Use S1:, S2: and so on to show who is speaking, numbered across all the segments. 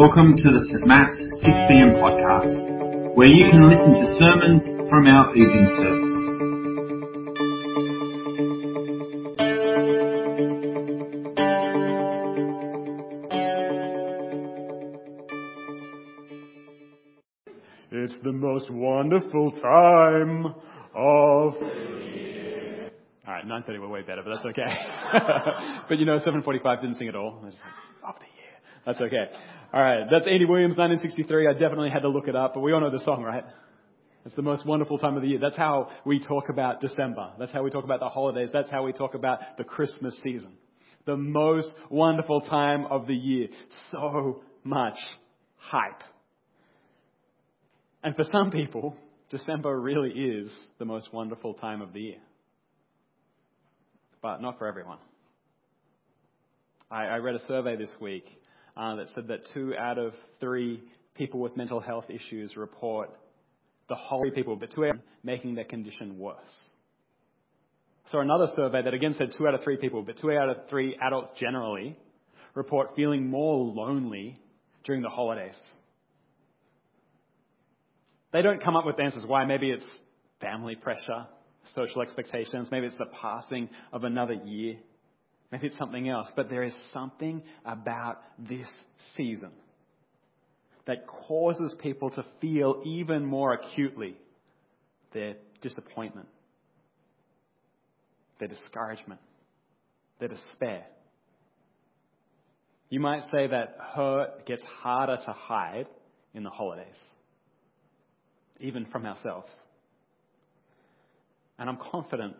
S1: Welcome to the St. Matt's 6pm podcast, where you can listen to sermons from our evening service.
S2: It's the most wonderful time of. All right, 9:30 were way better, but that's okay. but you know, 7:45 didn't sing at all. Just the year. That's okay. All right, that's Andy Williams, 1963. I definitely had to look it up, but we all know the song, right? It's the most wonderful time of the year. That's how we talk about December. That's how we talk about the holidays. That's how we talk about the Christmas season. The most wonderful time of the year. So much hype. And for some people, December really is the most wonderful time of the year. But not for everyone. I, I read a survey this week uh, that said that two out of three people with mental health issues report the whole people, but two out of making their condition worse. So another survey that again said two out of three people, but two out of three adults generally report feeling more lonely during the holidays. They don't come up with answers why. Maybe it's family pressure, social expectations, maybe it's the passing of another year, maybe it's something else. But there is something about this season that causes people to feel even more acutely their disappointment, their discouragement, their despair. You might say that hurt gets harder to hide in the holidays even from ourselves. And I'm confident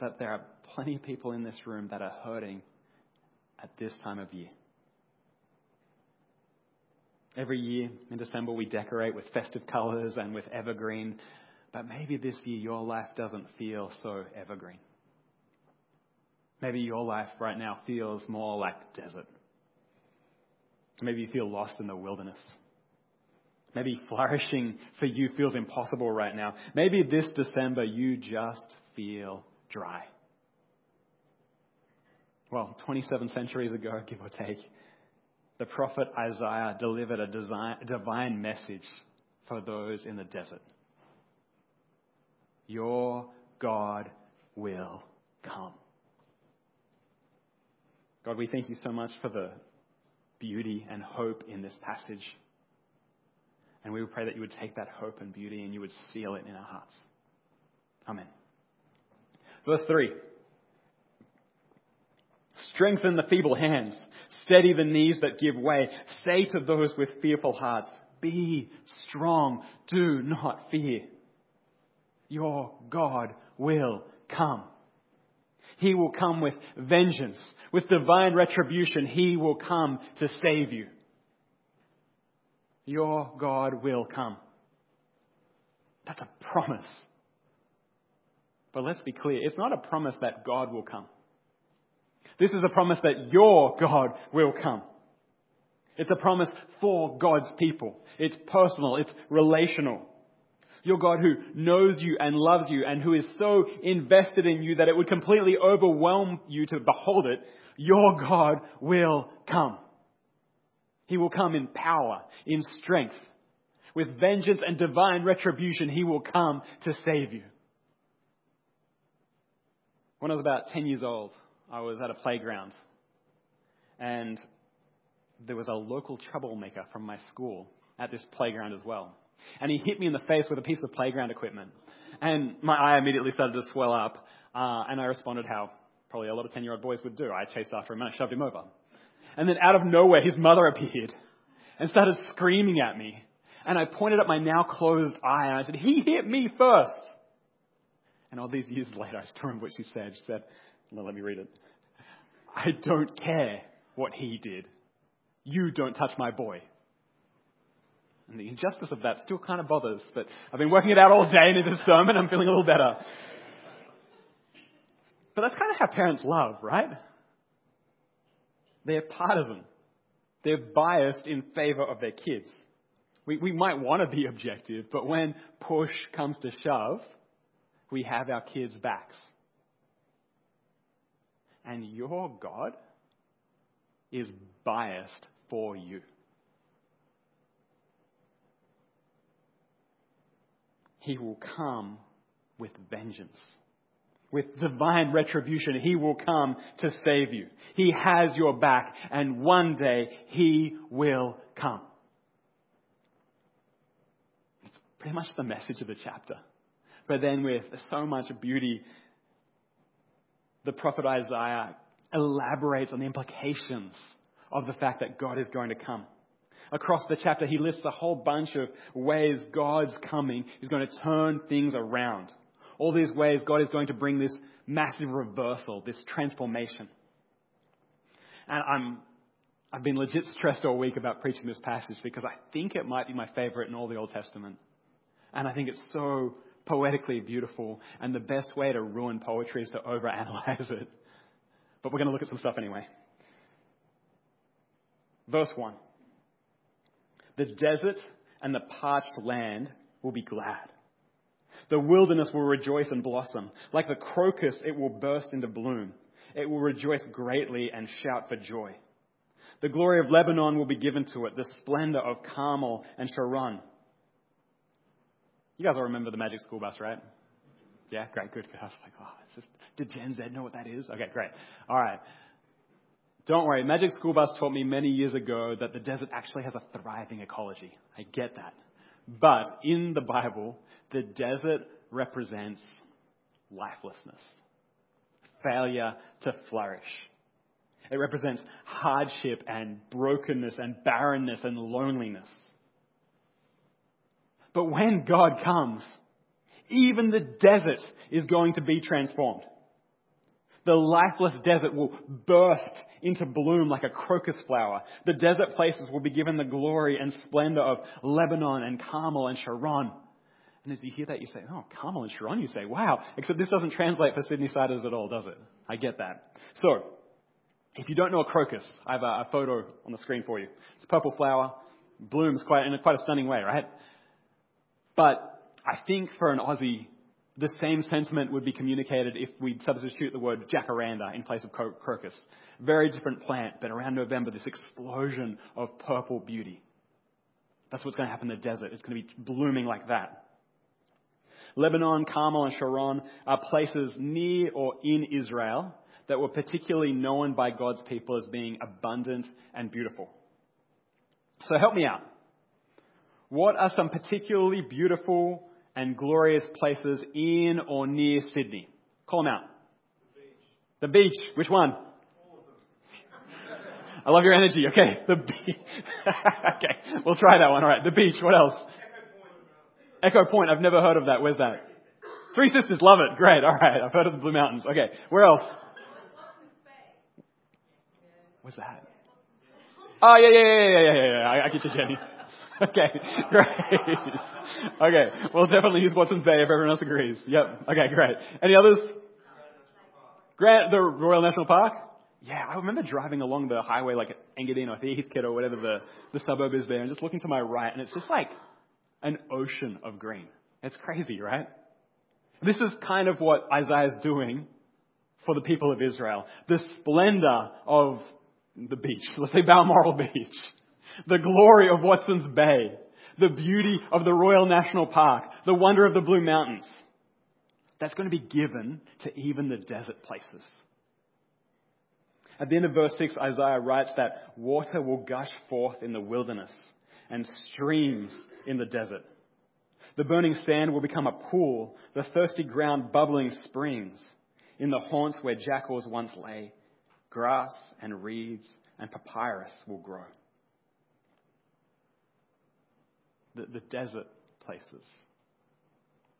S2: that there are plenty of people in this room that are hurting at this time of year. Every year in December, we decorate with festive colors and with evergreen, but maybe this year your life doesn't feel so evergreen. Maybe your life right now feels more like desert. Maybe you feel lost in the wilderness. Maybe flourishing for you feels impossible right now. Maybe this December you just feel dry. Well, 27 centuries ago, give or take, the prophet Isaiah delivered a divine message for those in the desert. Your God will come. God, we thank you so much for the beauty and hope in this passage. And we would pray that you would take that hope and beauty and you would seal it in our hearts. Amen. Verse 3. Strengthen the feeble hands. Steady the knees that give way. Say to those with fearful hearts, Be strong. Do not fear. Your God will come. He will come with vengeance. With divine retribution, He will come to save you. Your God will come. That's a promise. But let's be clear, it's not a promise that God will come. This is a promise that your God will come. It's a promise for God's people. It's personal. It's relational. Your God who knows you and loves you and who is so invested in you that it would completely overwhelm you to behold it, your God will come. He will come in power, in strength. With vengeance and divine retribution, He will come to save you. When I was about 10 years old, I was at a playground. And there was a local troublemaker from my school at this playground as well. And he hit me in the face with a piece of playground equipment. And my eye immediately started to swell up. Uh, and I responded how probably a lot of 10 year old boys would do. I chased after him and I shoved him over. And then out of nowhere, his mother appeared and started screaming at me. And I pointed at my now closed eye and I said, He hit me first. And all these years later, I still remember what she said. She said, well, let me read it. I don't care what he did. You don't touch my boy. And the injustice of that still kind of bothers, but I've been working it out all day and into this sermon. I'm feeling a little better. But that's kind of how parents love, right? They're partisan. They're biased in favor of their kids. We, we might want to be objective, but when push comes to shove, we have our kids' backs. And your God is biased for you. He will come with vengeance. With divine retribution, He will come to save you. He has your back, and one day He will come. It's pretty much the message of the chapter. But then with so much beauty, the prophet Isaiah elaborates on the implications of the fact that God is going to come. Across the chapter, he lists a whole bunch of ways God's coming is going to turn things around. All these ways God is going to bring this massive reversal, this transformation. And I'm, I've been legit stressed all week about preaching this passage because I think it might be my favorite in all the Old Testament. And I think it's so poetically beautiful, and the best way to ruin poetry is to overanalyze it. But we're going to look at some stuff anyway. Verse 1 The desert and the parched land will be glad. The wilderness will rejoice and blossom. Like the crocus, it will burst into bloom. It will rejoice greatly and shout for joy. The glory of Lebanon will be given to it, the splendor of Carmel and Sharon. You guys all remember the Magic School Bus, right? Yeah, great, good. I was like, oh, just, did Gen Z know what that is? Okay, great. All right. Don't worry, Magic School Bus taught me many years ago that the desert actually has a thriving ecology. I get that. But in the Bible, the desert represents lifelessness, failure to flourish. It represents hardship and brokenness and barrenness and loneliness. But when God comes, even the desert is going to be transformed. The lifeless desert will burst into bloom like a crocus flower. The desert places will be given the glory and splendor of Lebanon and Carmel and Sharon. And as you hear that, you say, oh, Carmel and Sharon, you say, wow. Except this doesn't translate for Sydney Siders at all, does it? I get that. So, if you don't know a crocus, I have a, a photo on the screen for you. It's a purple flower, blooms quite in a quite a stunning way, right? But I think for an Aussie, the same sentiment would be communicated if we'd substitute the word jacaranda in place of crocus. Very different plant, but around November, this explosion of purple beauty. That's what's going to happen in the desert. It's going to be blooming like that. Lebanon, Carmel, and Sharon are places near or in Israel that were particularly known by God's people as being abundant and beautiful. So help me out. What are some particularly beautiful and glorious places in or near Sydney? Call them out. The beach. The beach. Which one? I love your energy. Okay, the beach. okay, we'll try that one. All right, the beach. What else? Echo Point. Echo Point. I've never heard of that. Where's that? Three Sisters. Love it. Great. All right. I've heard of the Blue Mountains. Okay. Where else? What's that? Oh yeah, yeah, yeah, yeah, yeah, yeah. I, I get you, Jenny. Okay, great. okay, we'll definitely use Watson's Bay if everyone else agrees. Yep. Okay, great. Any others? Grant, the Royal National Park? Yeah, I remember driving along the highway like at Engadine or Heathcote or whatever the, the suburb is there and just looking to my right and it's just like an ocean of green. It's crazy, right? This is kind of what Isaiah is doing for the people of Israel. The splendor of the beach. Let's say Balmoral Beach the glory of Watson's Bay, the beauty of the Royal National Park, the wonder of the Blue Mountains. That's going to be given to even the desert places. At the end of verse 6, Isaiah writes that water will gush forth in the wilderness and streams in the desert. The burning sand will become a pool, the thirsty ground bubbling springs. In the haunts where jackals once lay, grass and reeds and papyrus will grow. The, the desert places,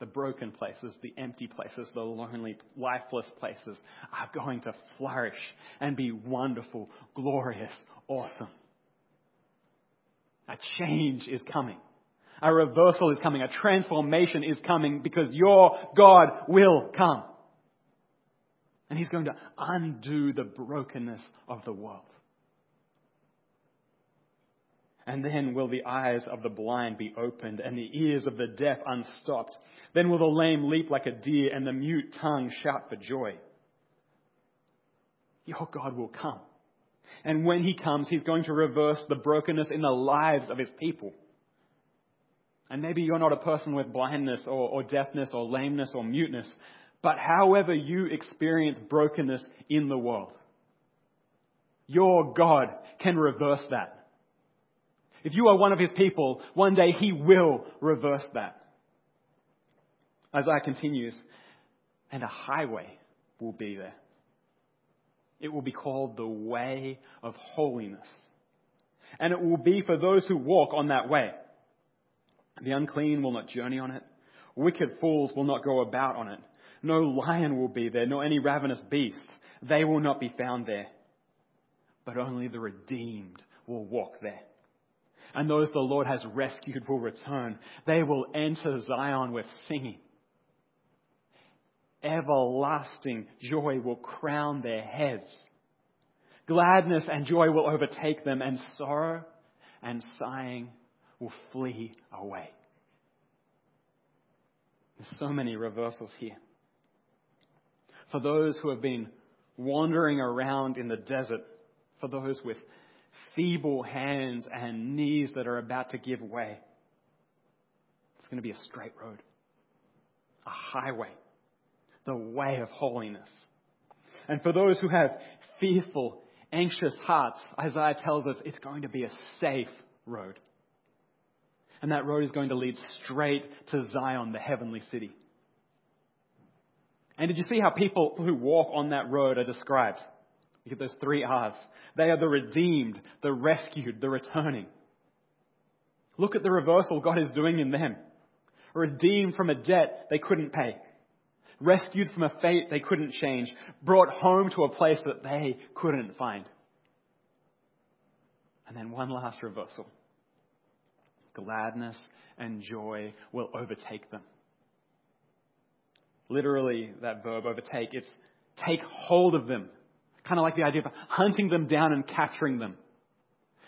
S2: the broken places, the empty places, the lonely, lifeless places are going to flourish and be wonderful, glorious, awesome. A change is coming. A reversal is coming. A transformation is coming because your God will come. And He's going to undo the brokenness of the world. And then will the eyes of the blind be opened and the ears of the deaf unstopped. Then will the lame leap like a deer and the mute tongue shout for joy. Your God will come. And when he comes, he's going to reverse the brokenness in the lives of his people. And maybe you're not a person with blindness or, or deafness or lameness or muteness, but however you experience brokenness in the world, your God can reverse that. If you are one of his people, one day he will reverse that. Isaiah continues, and a highway will be there. It will be called the way of holiness. And it will be for those who walk on that way. The unclean will not journey on it. Wicked fools will not go about on it. No lion will be there, nor any ravenous beast. They will not be found there. But only the redeemed will walk there. And those the Lord has rescued will return. They will enter Zion with singing. Everlasting joy will crown their heads. Gladness and joy will overtake them, and sorrow and sighing will flee away. There's so many reversals here. For those who have been wandering around in the desert, for those with feeble hands and knees that are about to give way, it's going to be a straight road, a highway, the way of holiness. And for those who have fearful, anxious hearts, Isaiah tells us it's going to be a safe road. And that road is going to lead straight to Zion, the heavenly city. And did you see how people who walk on that road are described? You get those three R's. They are the redeemed, the rescued, the returning. Look at the reversal God is doing in them. Redeemed from a debt they couldn't pay. Rescued from a fate they couldn't change. Brought home to a place that they couldn't find. And then one last reversal gladness and joy will overtake them. Literally, that verb overtake, it's take hold of them. Kind of like the idea of hunting them down and capturing them.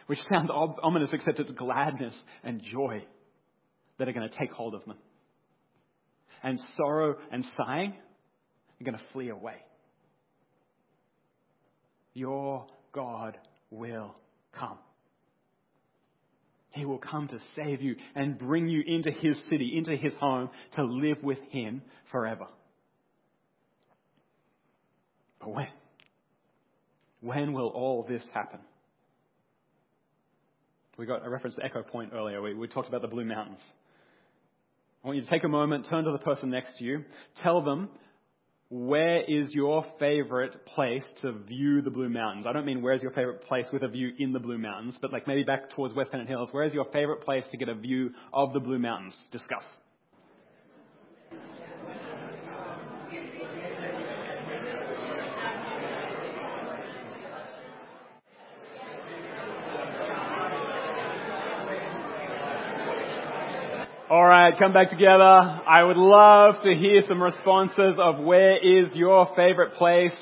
S2: Which sounds ominous, except it's gladness and joy that are going to take hold of them. And sorrow and sighing are going to flee away. Your God will come. He will come to save you and bring you into His city, into His home, to live with Him forever. But when? When will all this happen? We got a reference to Echo Point earlier. We, we talked about the Blue Mountains. I want you to take a moment, turn to the person next to you, tell them where is your favorite place to view the Blue Mountains? I don't mean where's your favorite place with a view in the Blue Mountains, but like maybe back towards West Pennant Hills. Where is your favorite place to get a view of the Blue Mountains? Discuss. All right, come back together. I would love to hear some responses of where is your favorite place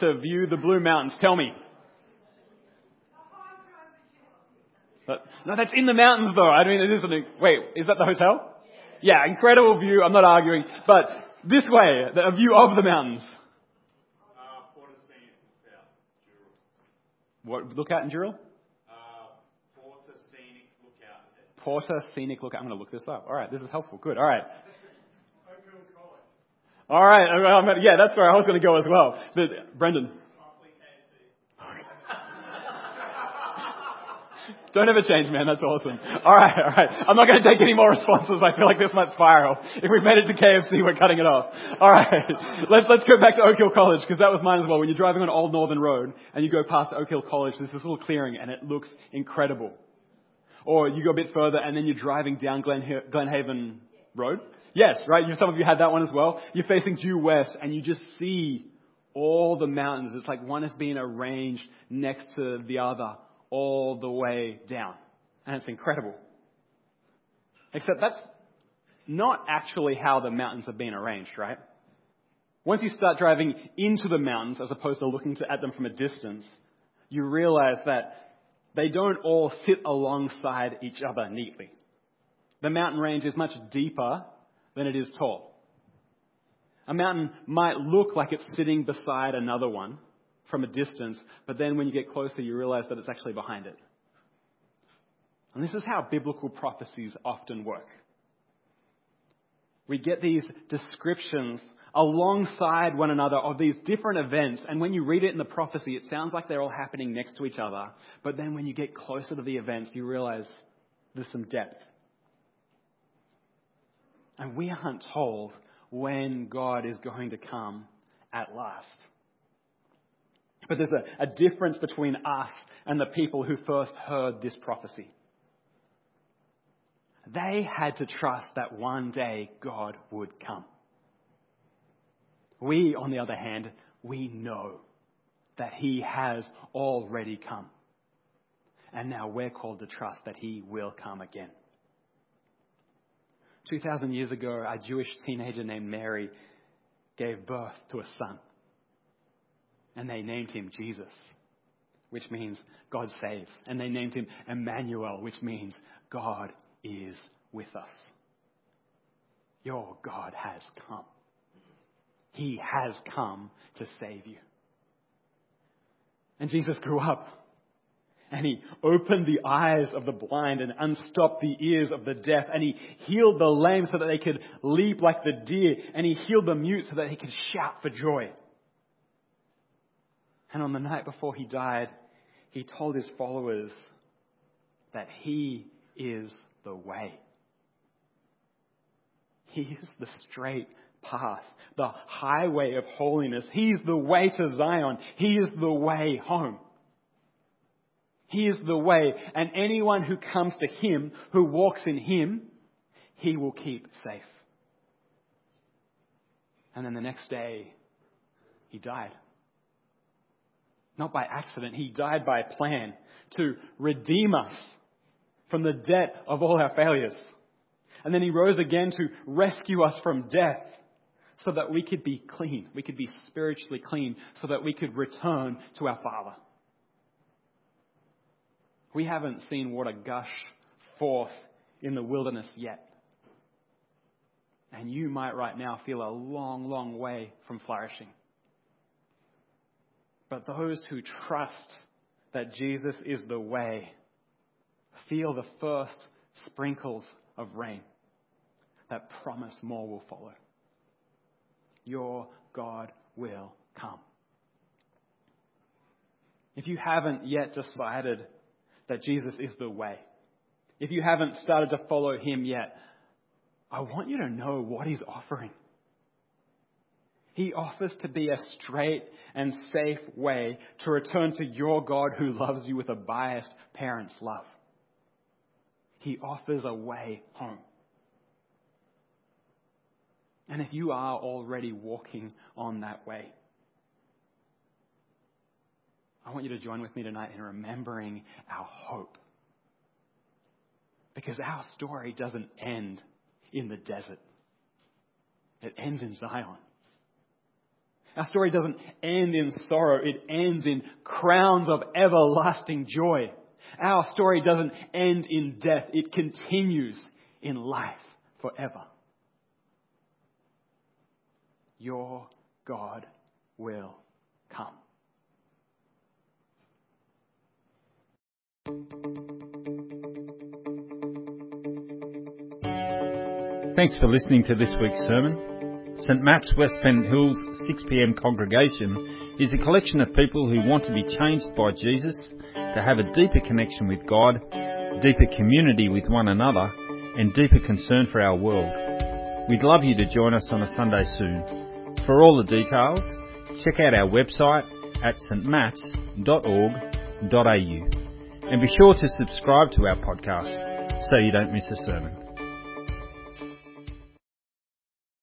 S2: to view the Blue Mountains. Tell me. But, no, that's in the mountains though. I mean, it is something. Wait, is that the hotel? Yeah, incredible view. I'm not arguing. But this way, a view of the mountains. What, look lookout in Dural? Porter Scenic Look. I'm going to look this up. All right, this is helpful. Good. All right. All right. Yeah, that's where I was going to go as well. But Brendan. Don't ever change, man. That's awesome. All right, all right. I'm not going to take any more responses. I feel like this might spiral. If we've made it to KFC, we're cutting it off. All right. Let's, let's go back to Oak Hill College because that was mine as well. When you're driving on Old Northern Road and you go past Oak Hill College, there's this little clearing and it looks incredible. Or you go a bit further and then you're driving down Glen, Glenhaven Road. Yes, right? You, some of you had that one as well. You're facing due west and you just see all the mountains. It's like one is being arranged next to the other all the way down. And it's incredible. Except that's not actually how the mountains have been arranged, right? Once you start driving into the mountains as opposed to looking at them from a distance, you realize that they don't all sit alongside each other neatly. The mountain range is much deeper than it is tall. A mountain might look like it's sitting beside another one, from a distance, but then when you get closer, you realize that it's actually behind it. And this is how biblical prophecies often work. We get these descriptions alongside one another of these different events, and when you read it in the prophecy, it sounds like they're all happening next to each other, but then when you get closer to the events, you realize there's some depth. And we aren't told when God is going to come at last. But there's a, a difference between us and the people who first heard this prophecy. They had to trust that one day God would come. We, on the other hand, we know that He has already come. And now we're called to trust that He will come again. 2,000 years ago, a Jewish teenager named Mary gave birth to a son. And they named him Jesus, which means God saves. And they named him Emmanuel, which means God is with us. Your God has come. He has come to save you. And Jesus grew up and he opened the eyes of the blind and unstopped the ears of the deaf. And he healed the lame so that they could leap like the deer. And he healed the mute so that he could shout for joy. And on the night before he died, he told his followers that he is the way. He is the straight path, the highway of holiness. He's the way to Zion. He is the way home. He is the way, and anyone who comes to Him, who walks in Him, He will keep safe. And then the next day, He died. Not by accident, He died by plan to redeem us from the debt of all our failures. And then He rose again to rescue us from death so that we could be clean. We could be spiritually clean so that we could return to our Father. We haven't seen water gush forth in the wilderness yet. And you might right now feel a long, long way from flourishing. But those who trust that Jesus is the way feel the first sprinkles of rain that promise more will follow. Your God will come. If you haven't yet decided that Jesus is the way. If you haven't started to follow him yet, I want you to know what he's offering. He offers to be a straight and safe way to return to your God who loves you with a biased parent's love. He offers a way home. And if you are already walking on that way, I want you to join with me tonight in remembering our hope. Because our story doesn't end in the desert. It ends in Zion. Our story doesn't end in sorrow. It ends in crowns of everlasting joy. Our story doesn't end in death. It continues in life forever. Your God will come.
S3: Thanks for listening to this week's sermon. St. Matt's West Pennant Hills 6pm congregation is a collection of people who want to be changed by Jesus, to have a deeper connection with God, deeper community with one another, and deeper concern for our world. We'd love you to join us on a Sunday soon. For all the details, check out our website at stmatts.org.au. And be sure to subscribe to our podcast so you don't miss a sermon.